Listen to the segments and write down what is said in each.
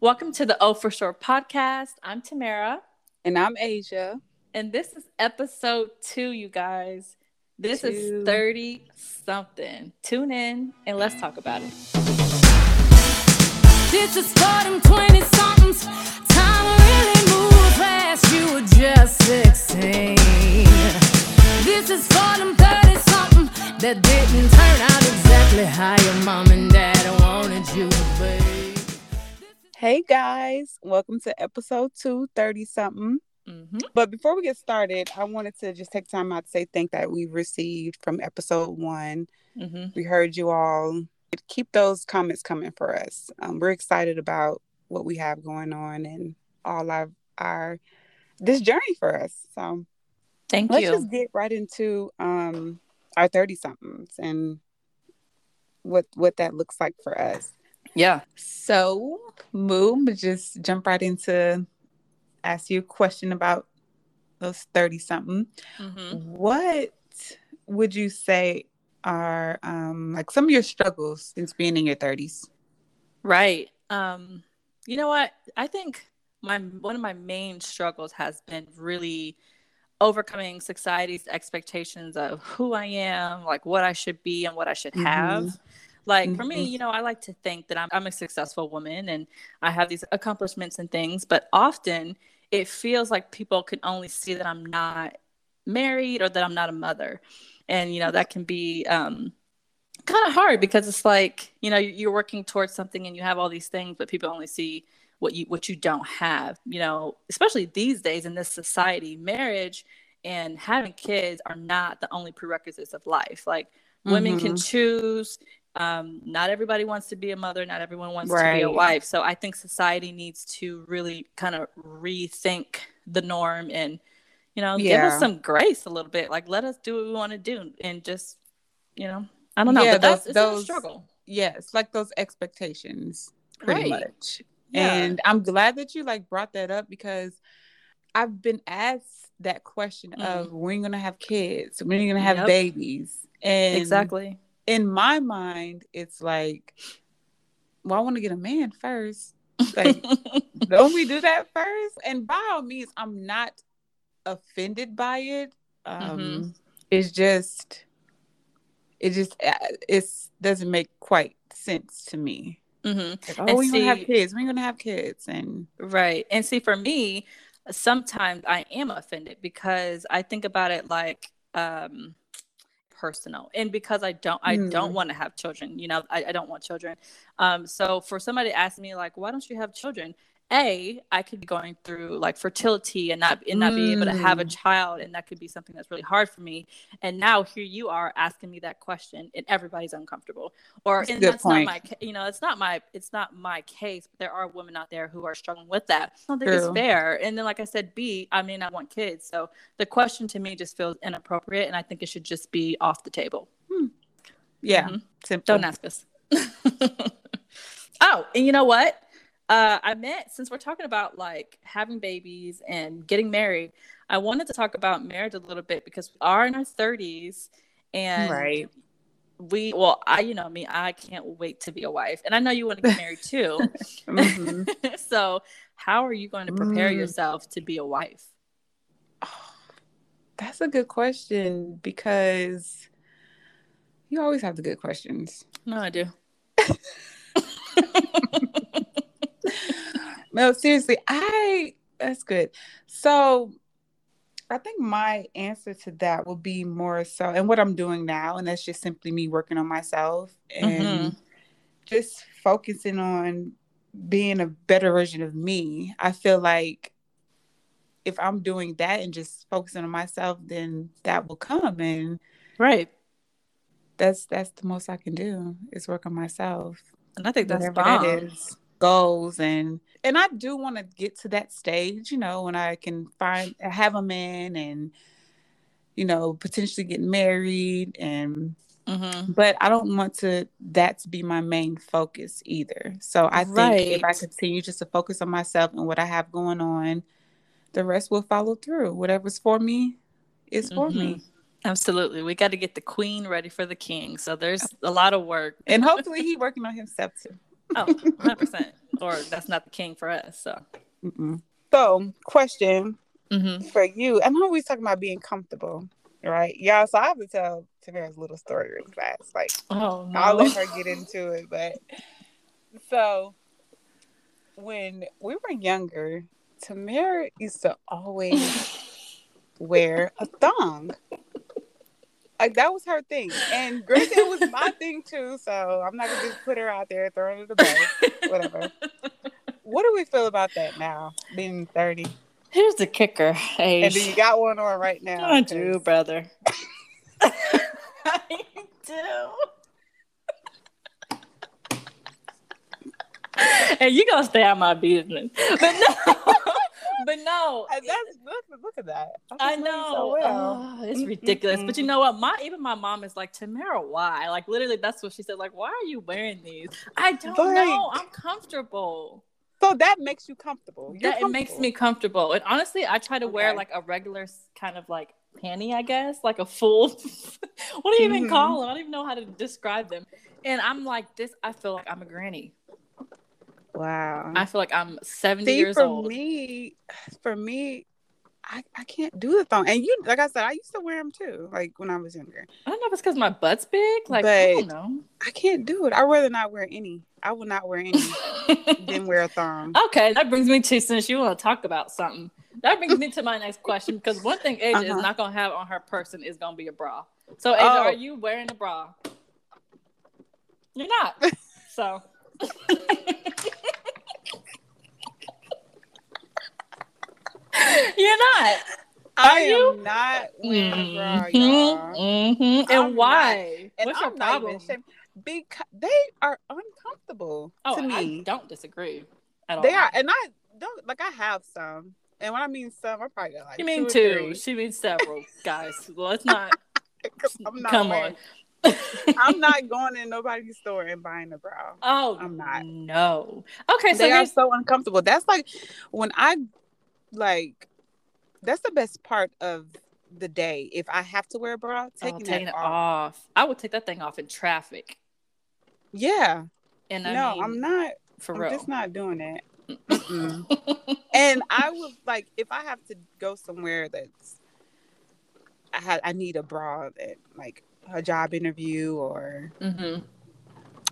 Welcome to the Oh For Sure podcast. I'm Tamara. And I'm Asia. And this is episode two, you guys. This two. is 30 something. Tune in and let's talk about it. This is for them 20 somethings. Time really moves fast. You were just 16. This is for them 30 something that didn't turn out exactly how your mom and dad wanted you to be. Hey guys, welcome to episode 230 something. Mm-hmm. But before we get started, I wanted to just take time out to say thank that we've received from episode one. Mm-hmm. We heard you all. Keep those comments coming for us. Um, we're excited about what we have going on and all of our this journey for us. So thank let's you. Let's just get right into um, our 30 somethings and what what that looks like for us. Yeah. So, Moo, just jump right into ask you a question about those 30 something. Mm-hmm. What would you say are um, like some of your struggles since being in your 30s? Right. Um, you know what? I think my one of my main struggles has been really overcoming society's expectations of who I am, like what I should be and what I should have. Mm-hmm. Like mm-hmm. for me, mm-hmm. you know, I like to think that I'm, I'm a successful woman and I have these accomplishments and things, but often it feels like people can only see that I'm not married or that I'm not a mother. And, you know, that can be um, kind of hard because it's like, you know, you're working towards something and you have all these things, but people only see what you what you don't have you know especially these days in this society marriage and having kids are not the only prerequisites of life like mm-hmm. women can mm-hmm. choose um, not everybody wants to be a mother not everyone wants right. to be a wife so i think society needs to really kind of rethink the norm and you know yeah. give us some grace a little bit like let us do what we want to do and just you know i don't know yeah, but those, that's those, a struggle yes like those expectations pretty right. much yeah. and i'm glad that you like brought that up because i've been asked that question mm. of when you're gonna have kids when you're gonna have yep. babies and exactly in my mind, it's like, well, I want to get a man first. Like, don't we do that first? And by all means, I'm not offended by it. Um, mm-hmm. It's just, it just, uh, it doesn't make quite sense to me. Mm-hmm. Like, oh, we're gonna have kids. We're gonna have kids, and right. And see, for me, sometimes I am offended because I think about it like, um, personal and because i don't i mm. don't want to have children you know I, I don't want children um so for somebody to ask me like why don't you have children a i could be going through like fertility and not and not mm. be able to have a mm. child and that could be something that's really hard for me and now here you are asking me that question and everybody's uncomfortable or that's, that's not my you know it's not my it's not my case but there are women out there who are struggling with that i don't think True. it's fair and then like i said b i mean i want kids so the question to me just feels inappropriate and i think it should just be off the table hmm. yeah mm-hmm. don't ask us oh and you know what uh, I meant since we're talking about like having babies and getting married, I wanted to talk about marriage a little bit because we are in our 30s and right. we well, I you know me, I can't wait to be a wife. And I know you want to get married too. mm-hmm. so how are you going to prepare mm. yourself to be a wife? Oh, that's a good question because you always have the good questions. No, I do. no, seriously, I that's good. So I think my answer to that will be more so, and what I'm doing now, and that's just simply me working on myself and mm-hmm. just focusing on being a better version of me. I feel like if I'm doing that and just focusing on myself, then that will come. And right, that's that's the most I can do is work on myself. And I think that's Whatever that is goals and and I do want to get to that stage, you know, when I can find have a man and you know potentially get married and mm-hmm. but I don't want to that to be my main focus either. So I right. think if I continue just to focus on myself and what I have going on, the rest will follow through. Whatever's for me is for mm-hmm. me. Absolutely. We got to get the queen ready for the king. So there's a lot of work. and hopefully he working on himself too. Oh, 100%. or that's not the king for us. So, Mm-mm. so question mm-hmm. for you. I'm always talking about being comfortable, right? Y'all, So I have to tell Tamara's little story really fast. Like, oh, no. I'll let her get into it, but so when we were younger, Tamara used to always wear a thong. Like that was her thing. And granted it was my thing too, so I'm not gonna just put her out there throwing it the bus. Whatever. What do we feel about that now, being 30? Here's the kicker. Age. And then you got one on right now. I do, brother. I do. and you gonna stay out of my business. But no, but no. That's look, look at that. I, know. So well. oh, it's ridiculous. But you know what? My even my mom is like, Tamara, why? Like literally that's what she said. Like, why are you wearing these? I don't but, know. I'm comfortable. So that makes you comfortable. You're that comfortable. it makes me comfortable. And honestly, I try to okay. wear like a regular kind of like panty, I guess, like a full. what do you even mm-hmm. call them? I don't even know how to describe them. And I'm like this. I feel like I'm a granny. Wow. I feel like I'm 70 See, years for old. For me, for me, I, I can't do the thong. And you, like I said, I used to wear them too, like when I was younger. I don't know if it's because my butt's big. Like, but I don't know. I can't do it. I'd rather not wear any. I will not wear any than wear a thong. Okay, that brings me to since you want to talk about something. That brings me to my next question because one thing Asia uh-huh. is not gonna have on her person is gonna be a bra. So Asia, oh. are you wearing a bra? You're not. So You're not. Are I you? am not wearing bra, mm-hmm. y'all. Mm-hmm. And I'm why? Not, What's your problem? Because they are uncomfortable oh, to me. I don't disagree at all. They are, and I don't like. I have some, and when I mean some, I probably got like. You mean two? two. She means several, guys. Let's not. not Come wearing, on. I'm not going in nobody's store and buying a bra. Oh, I'm not. No. Okay, so they are so uncomfortable. That's like when I like that's the best part of the day. If I have to wear a bra, taking, oh, taking it off. off. I would take that thing off in traffic. Yeah. And I no, mean, I'm not. For I'm real. just not doing it. and I would like if I have to go somewhere that's I had I need a bra that like a job interview or mm-hmm.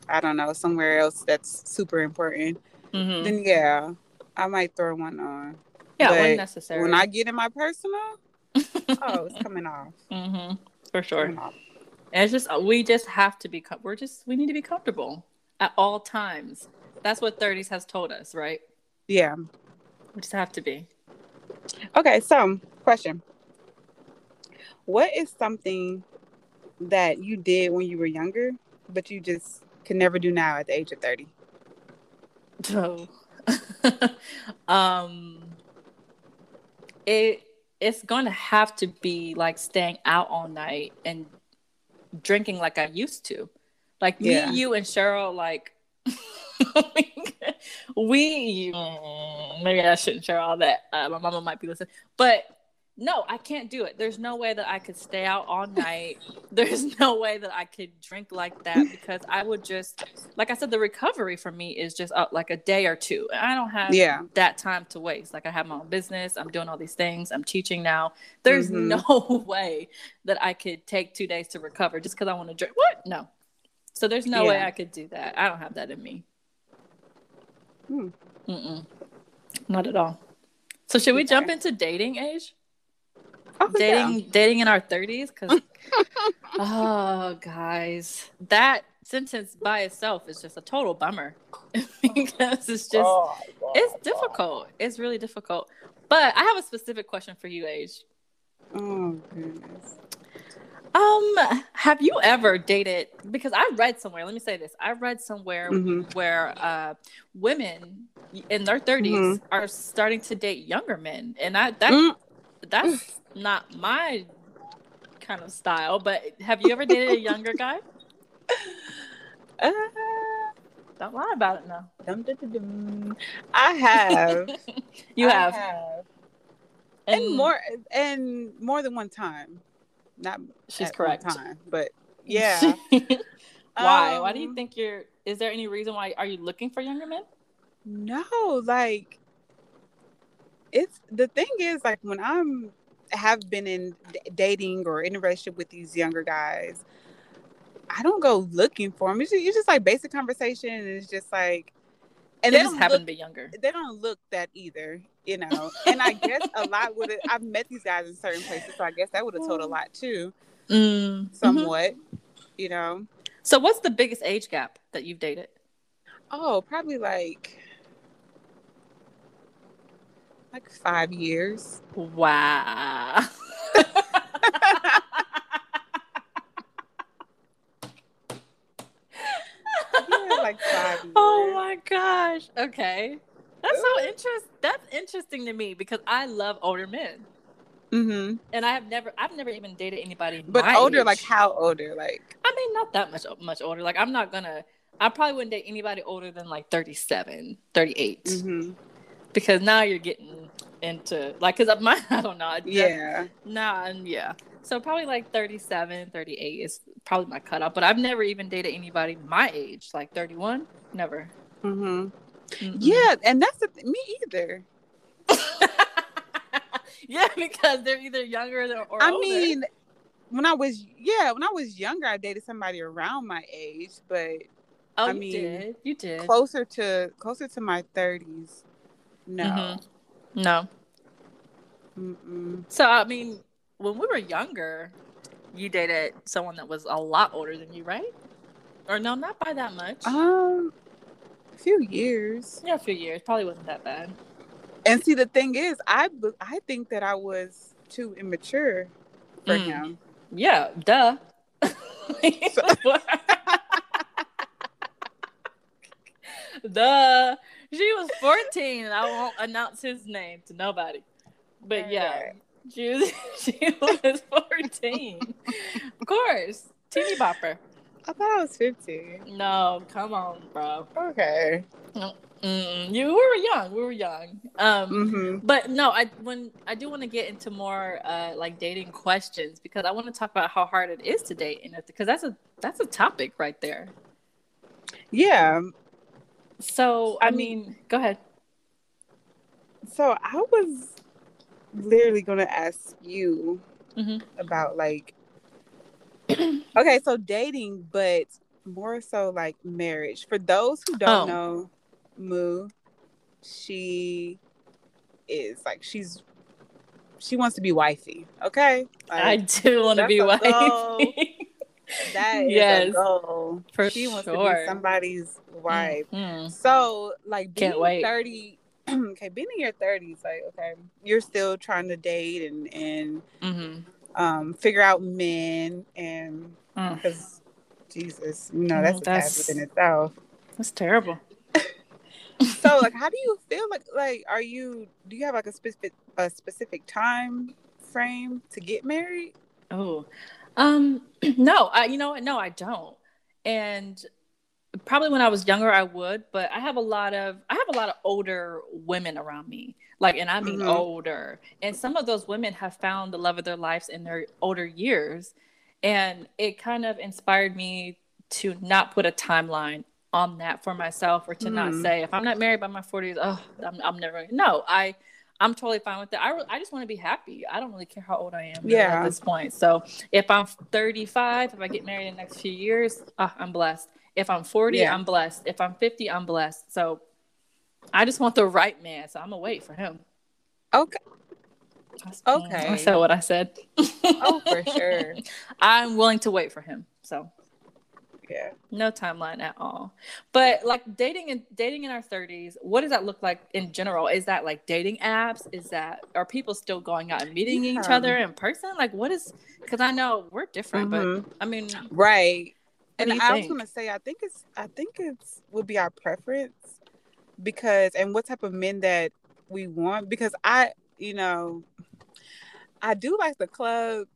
I don't know somewhere else that's super important. Mm-hmm. Then yeah, I might throw one on. Yeah, when necessary. When I get in my personal, oh, it's coming off. Mm-hmm. For sure. And it's just we just have to be. We're just we need to be comfortable at all times. That's what 30s has told us, right? Yeah. We just have to be. Okay, so question. What is something that you did when you were younger, but you just can never do now at the age of 30? Oh. um it it's going to have to be like staying out all night and drinking like I used to. Like yeah. me, you, and Cheryl, like we maybe I shouldn't share all that. Uh, my mama might be listening, but no, I can't do it. There's no way that I could stay out all night. There's no way that I could drink like that because I would just, like I said, the recovery for me is just uh, like a day or two. I don't have yeah. that time to waste. Like I have my own business. I'm doing all these things. I'm teaching now. There's mm-hmm. no way that I could take two days to recover just because I want to drink. What? No. So there's no yeah. way I could do that. I don't have that in me. Hmm. Mm-mm. Not at all. So should we okay. jump into dating age? Oh, dating yeah. dating in our 30s because oh guys that sentence by itself is just a total bummer because it's just oh, it's difficult it's really difficult but i have a specific question for you age oh goodness um have you ever dated because i read somewhere let me say this i read somewhere mm-hmm. where uh women in their 30s mm-hmm. are starting to date younger men and i that mm. That's not my kind of style, but have you ever dated a younger guy? Uh, Don't lie about it now. Dum, dum, dum, I have. you I have. have. And, and, more and more than one time. Not she's correct. time, but yeah. why? Um, why do you um, think you're is there any reason why are you looking for younger men? No, like it's the thing is like when I'm have been in dating or in a relationship with these younger guys, I don't go looking for them. It's just, it's just like basic conversation. And it's just like, and they, they just happen to be younger. They don't look that either, you know. And I guess a lot would. Have I've met these guys in certain places, so I guess that would have told a lot too, mm. somewhat, mm-hmm. you know. So, what's the biggest age gap that you've dated? Oh, probably like like five years. Wow. like five years. Oh my gosh. Okay. That's so interesting. That's interesting to me because I love older men. Mm-hmm. And I have never, I've never even dated anybody. But older, age. like how older? Like I mean, not that much, much older. Like I'm not gonna. I probably wouldn't date anybody older than like 37, 38. Mm-hmm. Because now you're getting into like, cause of my, I don't know. Yeah. Nah, and yeah. So probably like 37, 38 is probably my cutoff. But I've never even dated anybody my age, like 31. Never. Mm-hmm. Mm-hmm. Yeah, and that's the th- me either. yeah, because they're either younger or I older. mean, when I was yeah, when I was younger, I dated somebody around my age, but oh, I mean, did. You did closer to closer to my thirties. No, mm-hmm. no. Mm-mm. So I mean, when we were younger, you dated someone that was a lot older than you, right? Or no, not by that much. Um, a few years. Yeah, a few years. Probably wasn't that bad. And see, the thing is, I I think that I was too immature for mm. him. Yeah, duh. duh. She was 14, and I won't announce his name to nobody. But yeah, she was she was 14. of course. Teeny bopper. I thought I was 15. No, come on, bro. Okay. Mm-mm. You we were young. We were young. Um, mm-hmm. but no, I when I do want to get into more uh, like dating questions because I want to talk about how hard it is to date, and because that's a that's a topic right there. Yeah. So I, I mean, mean, go ahead. So I was literally gonna ask you mm-hmm. about like okay, so dating, but more so like marriage. For those who don't oh. know, Moo, she is like she's she wants to be wifey. Okay, like, I do want to be wifey. That is yes, a goal. For she wants to be somebody's wife. Mm-hmm. So like being Can't wait. thirty okay, being in your thirties, like okay, you're still trying to date and and mm-hmm. um, figure out men and because mm. Jesus, you know that's, mm, that's a within itself. That's terrible. so, like, how do you feel? Like, like, are you? Do you have like a specific a specific time frame to get married? Oh, um, no, I you know what? No, I don't. And probably when I was younger I would, but I have a lot of I have a lot of older women around me. Like and I mean mm-hmm. older. And some of those women have found the love of their lives in their older years. And it kind of inspired me to not put a timeline on that for myself or to mm-hmm. not say if I'm not married by my 40s, oh, I'm, I'm never no, I I'm totally fine with that. I, I just want to be happy. I don't really care how old I am yeah. at this point. So if I'm 35, if I get married in the next few years, oh, I'm blessed. If I'm 40, yeah. I'm blessed. If I'm 50, I'm blessed. So I just want the right man. So I'm gonna wait for him. Okay. Okay. I said what I said. oh, for sure. I'm willing to wait for him. So yeah. No timeline at all. But like dating and dating in our 30s, what does that look like in general? Is that like dating apps? Is that are people still going out and meeting yeah. each other in person? Like what is because I know we're different, mm-hmm. but I mean Right and I think? was gonna say, I think it's, I think it's would be our preference because, and what type of men that we want because I, you know, I do like the club,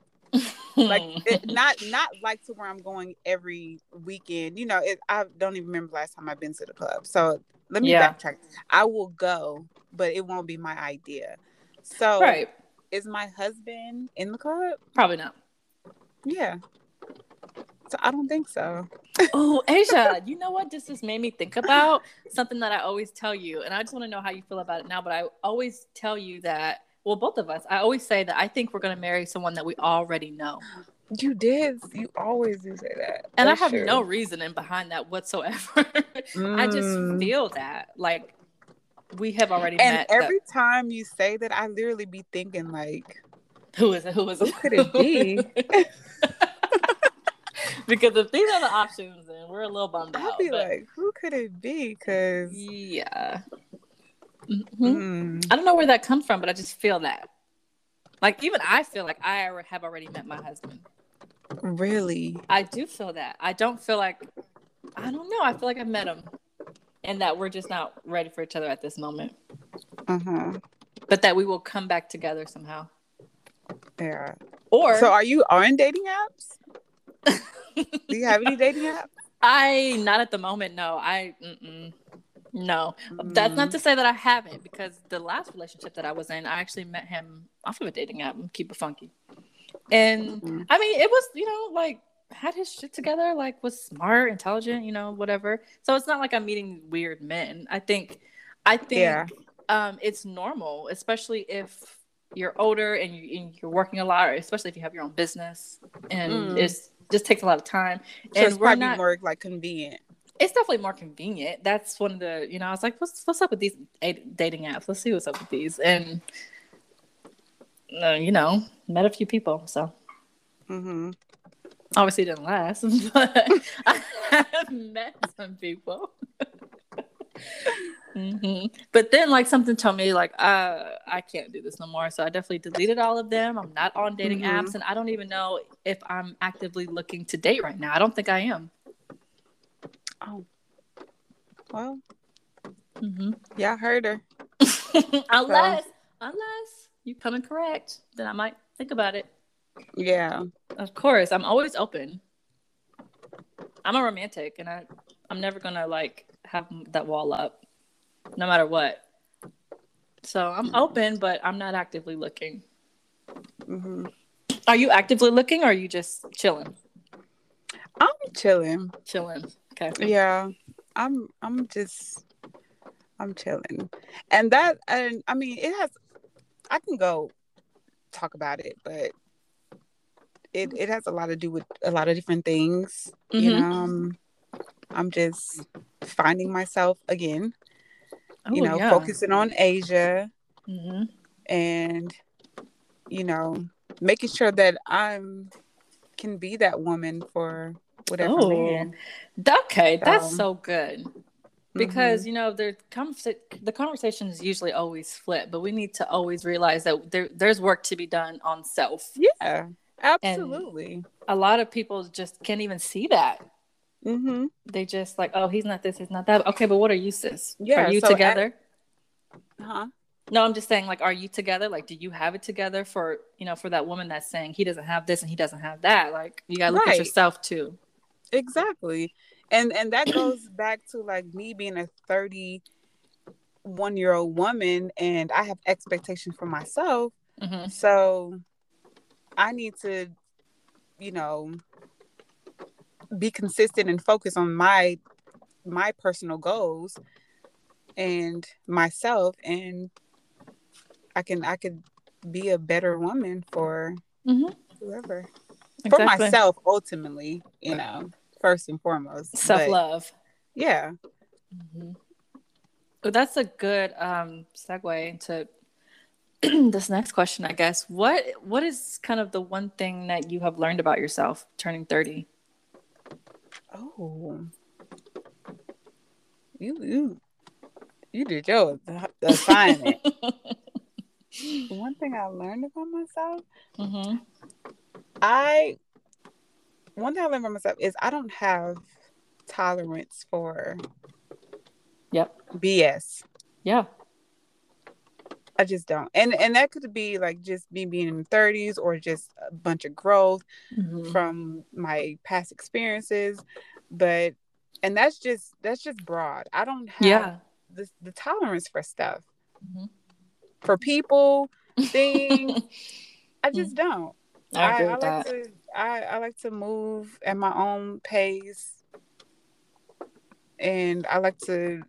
like it, not not like to where I'm going every weekend. You know, it, I don't even remember last time I've been to the club. So let me yeah. backtrack. I will go, but it won't be my idea. So, right. is my husband in the club? Probably not. Yeah. So I don't think so. oh, Asia, you know what? This just made me think about something that I always tell you, and I just want to know how you feel about it now. But I always tell you that, well, both of us, I always say that I think we're going to marry someone that we already know. You did. You always do say that. And That's I have true. no reasoning behind that whatsoever. mm. I just mm. feel that, like, we have already and met. every the- time you say that, I literally be thinking, like, who is it? Who is it? Who could it be? because if these are the options, then we're a little bummed I'd out. I'd be but... like, who could it be? Because yeah, mm-hmm. mm. I don't know where that comes from, but I just feel that. Like even I feel like I have already met my husband. Really? I do feel that. I don't feel like I don't know. I feel like I've met him, and that we're just not ready for each other at this moment. Huh. But that we will come back together somehow. Yeah. Or so, are you on dating apps? Do you have any dating apps? I not at the moment. No, I mm-mm. No. Mm. That's not to say that I haven't because the last relationship that I was in, I actually met him off of a dating app. Keep it funky, and mm-hmm. I mean, it was you know like had his shit together, like was smart, intelligent, you know, whatever. So it's not like I'm meeting weird men. I think, I think, yeah. um, it's normal, especially if you're older and, you, are working a lot, or especially if you have your own business, and mm. it's just takes a lot of time. So and it's we're not more like convenient. It's definitely more convenient. That's one of the you know I was like, what's what's up with these dating apps? Let's see what's up with these, and uh, you know, met a few people. So, mm-hmm. obviously, didn't last, but I have met some people. Mm-hmm. But then, like, something told me, like, uh, I can't do this no more. So I definitely deleted all of them. I'm not on dating mm-hmm. apps, and I don't even know if I'm actively looking to date right now. I don't think I am. Oh, well, mm-hmm. yeah, I heard her. unless, so. unless you come in correct, then I might think about it. Yeah, of course. I'm always open. I'm a romantic, and I, I'm never gonna like have that wall up, no matter what. So I'm open, but I'm not actively looking. Mm-hmm. Are you actively looking, or are you just chilling? I'm chilling. Chilling. Okay. Yeah, I'm. I'm just. I'm chilling, and that, and I mean, it has. I can go talk about it, but it it has a lot to do with a lot of different things. Mm-hmm. You know, um, I'm just finding myself again. Oh, you know, yeah. focusing on Asia mm-hmm. and you know, making sure that I'm can be that woman for whatever oh, man. Okay, so, that's so good. Because mm-hmm. you know, the the conversation is usually always flip, but we need to always realize that there there's work to be done on self. Yeah, absolutely. And a lot of people just can't even see that Mm-hmm. They just like, oh, he's not this, he's not that. Okay, but what are you, sis? Yeah, are you so together? At, huh? No, I'm just saying, like, are you together? Like, do you have it together for you know for that woman that's saying he doesn't have this and he doesn't have that? Like, you gotta look right. at yourself too. Exactly, and and that goes back to like me being a 31 year old woman, and I have expectations for myself. Mm-hmm. So I need to, you know, be consistent and focus on my my personal goals and myself and I can I could be a better woman for mm-hmm. whoever. Exactly. For myself ultimately, you know, first and foremost. Self love. Yeah. Mm-hmm. Well, that's a good um segue into this next question, I guess. What what is kind of the one thing that you have learned about yourself turning 30? Oh, you you you did your assignment. One thing I learned about myself, mm-hmm. I one thing I learned about myself is I don't have tolerance for yep BS. Yeah. I just don't. And and that could be like just me being in the 30s or just a bunch of growth mm-hmm. from my past experiences. But and that's just that's just broad. I don't have yeah. the, the tolerance for stuff. Mm-hmm. For people, things. I just don't. I, I, I like that. to I, I like to move at my own pace, and I like to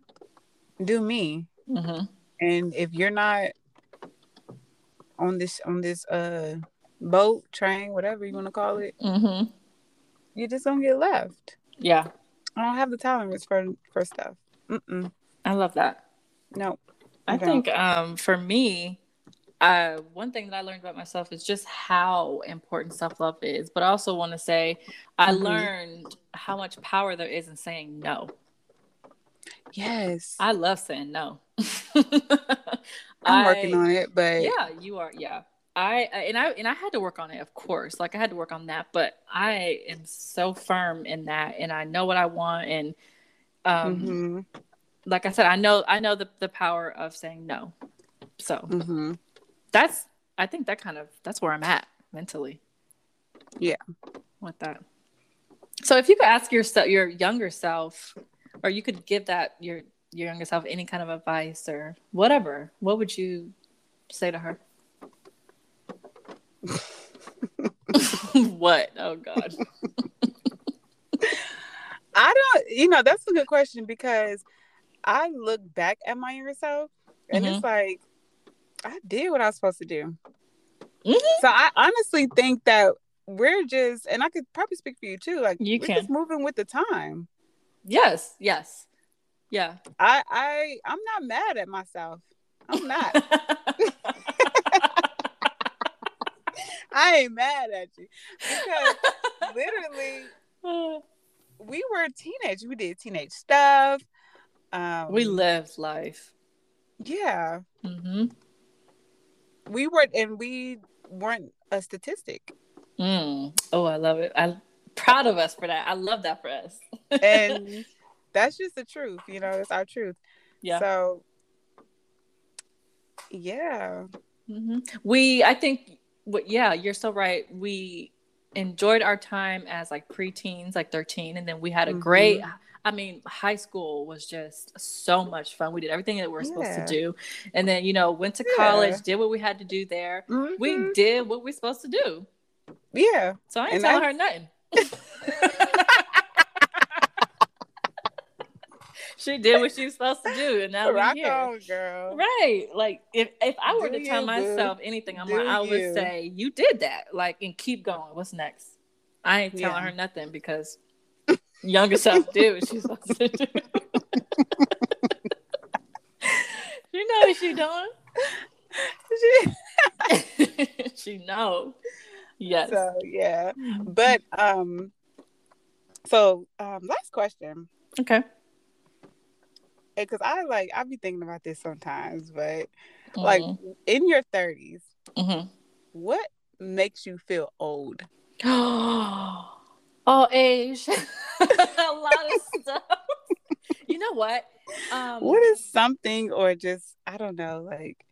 do me. Mm-hmm. And if you're not on this on this uh boat, train, whatever you want to call it, mm-hmm. you just don't get left. Yeah, I don't have the tolerance for for stuff. Mm-mm. I love that. No, I, I think um for me, uh, one thing that I learned about myself is just how important self love is. But I also want to say, I mm-hmm. learned how much power there is in saying no. Yes. I love saying no. I'm I, working on it, but yeah, you are. Yeah. I and I and I had to work on it, of course. Like I had to work on that, but I am so firm in that, and I know what I want, and um, mm-hmm. Like I said, I know I know the the power of saying no. So mm-hmm. that's I think that kind of that's where I'm at mentally. Yeah, with that. So if you could ask yourself, your younger self, or you could give that your your younger self any kind of advice or whatever, what would you say to her? what? Oh God. I don't. You know, that's a good question because I look back at my younger self, and mm-hmm. it's like I did what I was supposed to do. Mm-hmm. So I honestly think that we're just, and I could probably speak for you too. Like you can just moving with the time. Yes. Yes. Yeah. I I I'm not mad at myself. I'm not. I ain't mad at you because literally we were teenage. We did teenage stuff. Um, we lived life. Yeah. Mm-hmm. We were, and we weren't a statistic. Mm. Oh, I love it. I'm proud of us for that. I love that for us. and that's just the truth. You know, it's our truth. Yeah. So, yeah. Mm-hmm. We, I think, yeah, you're so right. We enjoyed our time as like preteens, like 13, and then we had a mm-hmm. great. I mean, high school was just so much fun. We did everything that we are yeah. supposed to do, and then you know went to college, yeah. did what we had to do there. Mm-hmm. We did what we are supposed to do. Yeah. So I ain't and telling I... her nothing. she did what she was supposed to do, and now we're here. On, girl. Right? Like if if I were do to tell myself anything, I'm like, I would you. say you did that. Like, and keep going. What's next? I ain't telling yeah. her nothing because younger self what she's supposed to do. you know what she doing. She she know. Yes. So yeah, but um, so um, last question. Okay because I like I be thinking about this sometimes, but mm-hmm. like in your 30s, mm-hmm. what makes you feel old? oh, age, a lot of stuff. you know what? Um, what is something, or just I don't know, like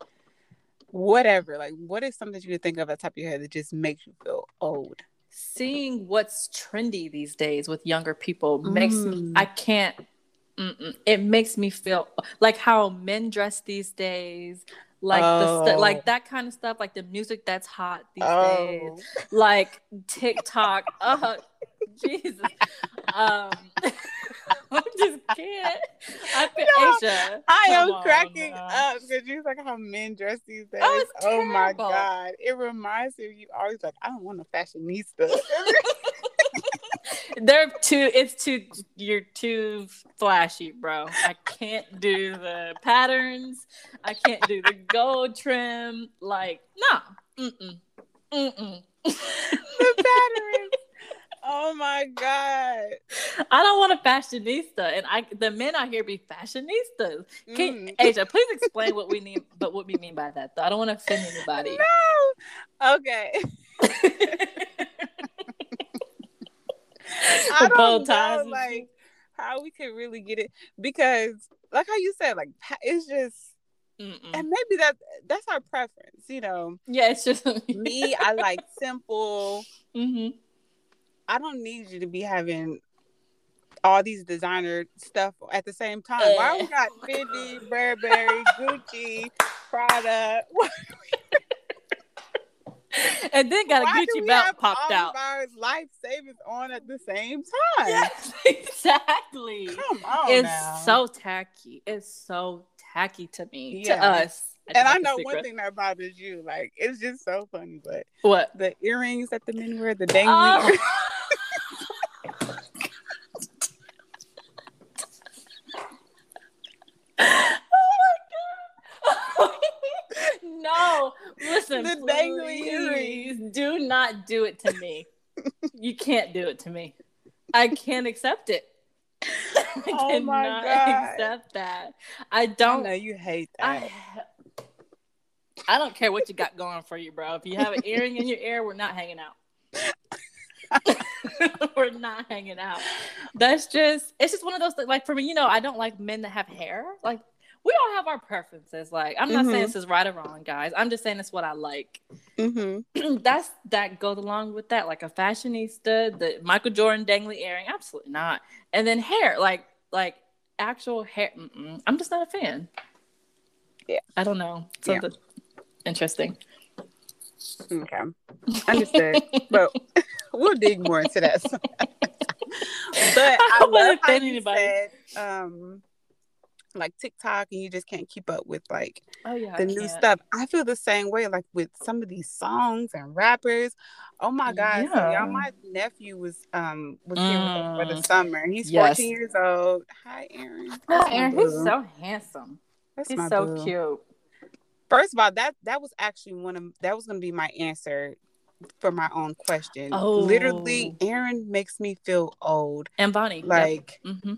whatever. Like, what is something you can think of at the top of your head that just makes you feel old? Seeing what's trendy these days with younger people makes mm. me. I can't Mm-mm. It makes me feel like how men dress these days, like oh. the st- like that kind of stuff, like the music that's hot these oh. days, like TikTok. oh, Jesus, um, I just can't. I no, Asia. I am on, cracking up because you like how men dress these days. Oh, oh my god, it reminds me of you always like I don't want a fashionista. they're too it's too you're too flashy bro. I can't do the patterns. I can't do the gold trim. Like no mm-mm. Mm-mm. The patterns oh my god i don't want a fashionista and i the men out here be fashionistas can mm. asia please explain what we mean but what we mean by that though i don't want to offend anybody no okay I don't know, like how we could really get it because, like how you said, like it's just, Mm-mm. and maybe that that's our preference, you know. Yeah, it's just me. I like simple. Mm-hmm. I don't need you to be having all these designer stuff at the same time. Why we got Fendi, Burberry, Gucci, Prada? and then got a Why Gucci belt popped out. our life savings on at the same time. Yes, exactly. Come on, it's now. so tacky. It's so tacky to me, yeah. to us. I and I know one thing that bothers you. Like it's just so funny, but what the earrings that the men wear, the dangly. Oh. no, listen, the dangly earrings. Do not do it to me. you can't do it to me. I can't accept it. I oh my god! Accept that. I don't. Know you hate that. I, I don't care what you got going for you, bro. If you have an earring in your ear, we're not hanging out. we're not hanging out. That's just it's just one of those things. Like for me, you know, I don't like men that have hair. Like we all have our preferences. Like, I'm not mm-hmm. saying this is right or wrong, guys. I'm just saying it's what I like. Mm-hmm. That's that goes along with that, like a fashionista, the Michael Jordan dangly earring. Absolutely not. And then hair, like like actual hair. Mm-mm. I'm just not a fan. Yeah, I don't know. Something yeah. interesting. Okay, understood. but we'll dig more into that. but I, love how you anybody. said, um, like TikTok and you just can't keep up with like oh, yeah, the I new can't. stuff. I feel the same way like with some of these songs and rappers. Oh my god, yeah. so y'all my nephew was um was here mm. for the mm. summer. He's yes. 14 years old. Hi Aaron. Hi Aaron, he's so handsome. That's he's so boo. cute. First of all, that that was actually one of that was gonna be my answer for my own question. Oh. Literally, Aaron makes me feel old. And Bonnie. Like yep. mm-hmm.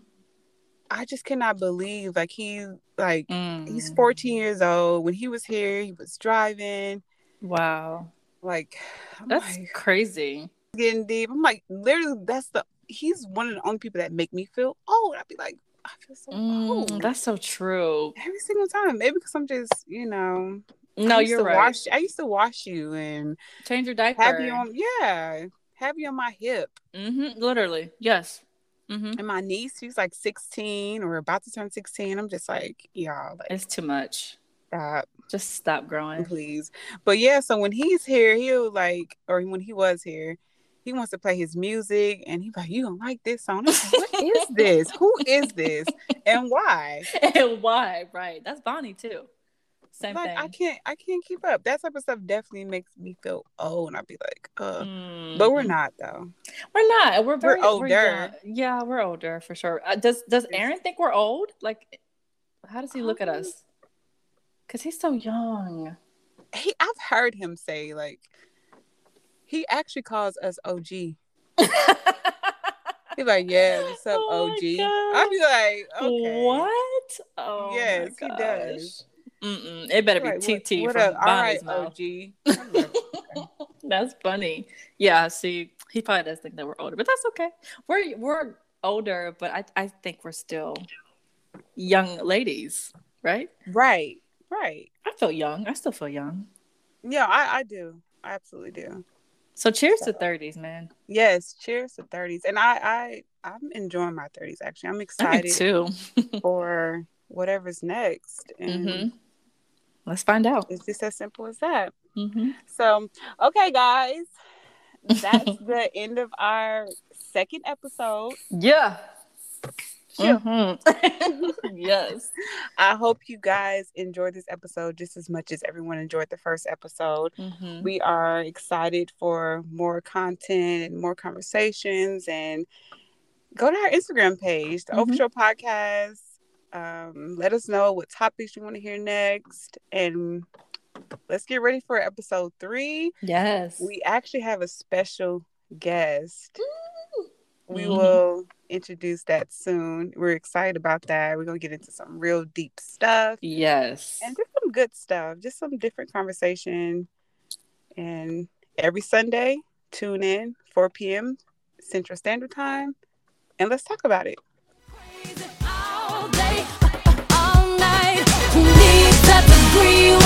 I just cannot believe like he like mm. he's 14 years old. When he was here, he was driving. Wow. Like I'm that's like, crazy. Getting deep. I'm like literally that's the he's one of the only people that make me feel old. I'd be like, I feel so mm, old. That's so true. Every single time. Maybe because I'm just, you know. No, you're right. Wash, I used to wash you and change your diaper. Have you on yeah. Have you on my hip. Mm-hmm. Literally. Yes. Mm-hmm. And my niece, she's like 16 or about to turn 16. I'm just like, y'all, like, it's too much. Stop. Just stop growing, please. But yeah, so when he's here, he'll like, or when he was here, he wants to play his music, and he's like, "You don't like this song? Like, what is this? Who is this? And why? And why? Right? That's Bonnie too. Same like, thing. I can't I can't keep up. That type of stuff definitely makes me feel old and I'd be like, uh mm. but we're mm-hmm. not though. We're not. We're very we're older. We're yeah, we're older for sure. Uh, does does Aaron think we're old? Like how does he look at us? Cuz he's so young. He I've heard him say like he actually calls us OG. He's like, yeah, what's up, oh OG? I'd be like, okay. What? Oh yes, he does. Mm-mm. It better be right, TT what, what from Bonnie's mouth. OG. that's funny. Yeah. See, he probably does think that we're older, but that's okay. We're we're older, but I I think we're still young ladies, right? Right. Right. I feel young. I still feel young. Yeah, I I do. I absolutely do. So cheers so, to thirties, man. Yes, cheers to thirties, and I I I'm enjoying my thirties. Actually, I'm excited too for whatever's next. And mm-hmm. Let's find out. It's just as simple as that. Mm-hmm. So, okay, guys, that's the end of our second episode. Yeah. Mm-hmm. yes. I hope you guys enjoyed this episode just as much as everyone enjoyed the first episode. Mm-hmm. We are excited for more content and more conversations. And go to our Instagram page, the mm-hmm. Official Podcast um, let us know what topics you want to hear next. And let's get ready for episode three. Yes. We actually have a special guest. We mm-hmm. will introduce that soon. We're excited about that. We're going to get into some real deep stuff. Yes. And just some good stuff, just some different conversation. And every Sunday, tune in 4 p.m. Central Standard Time and let's talk about it. Degree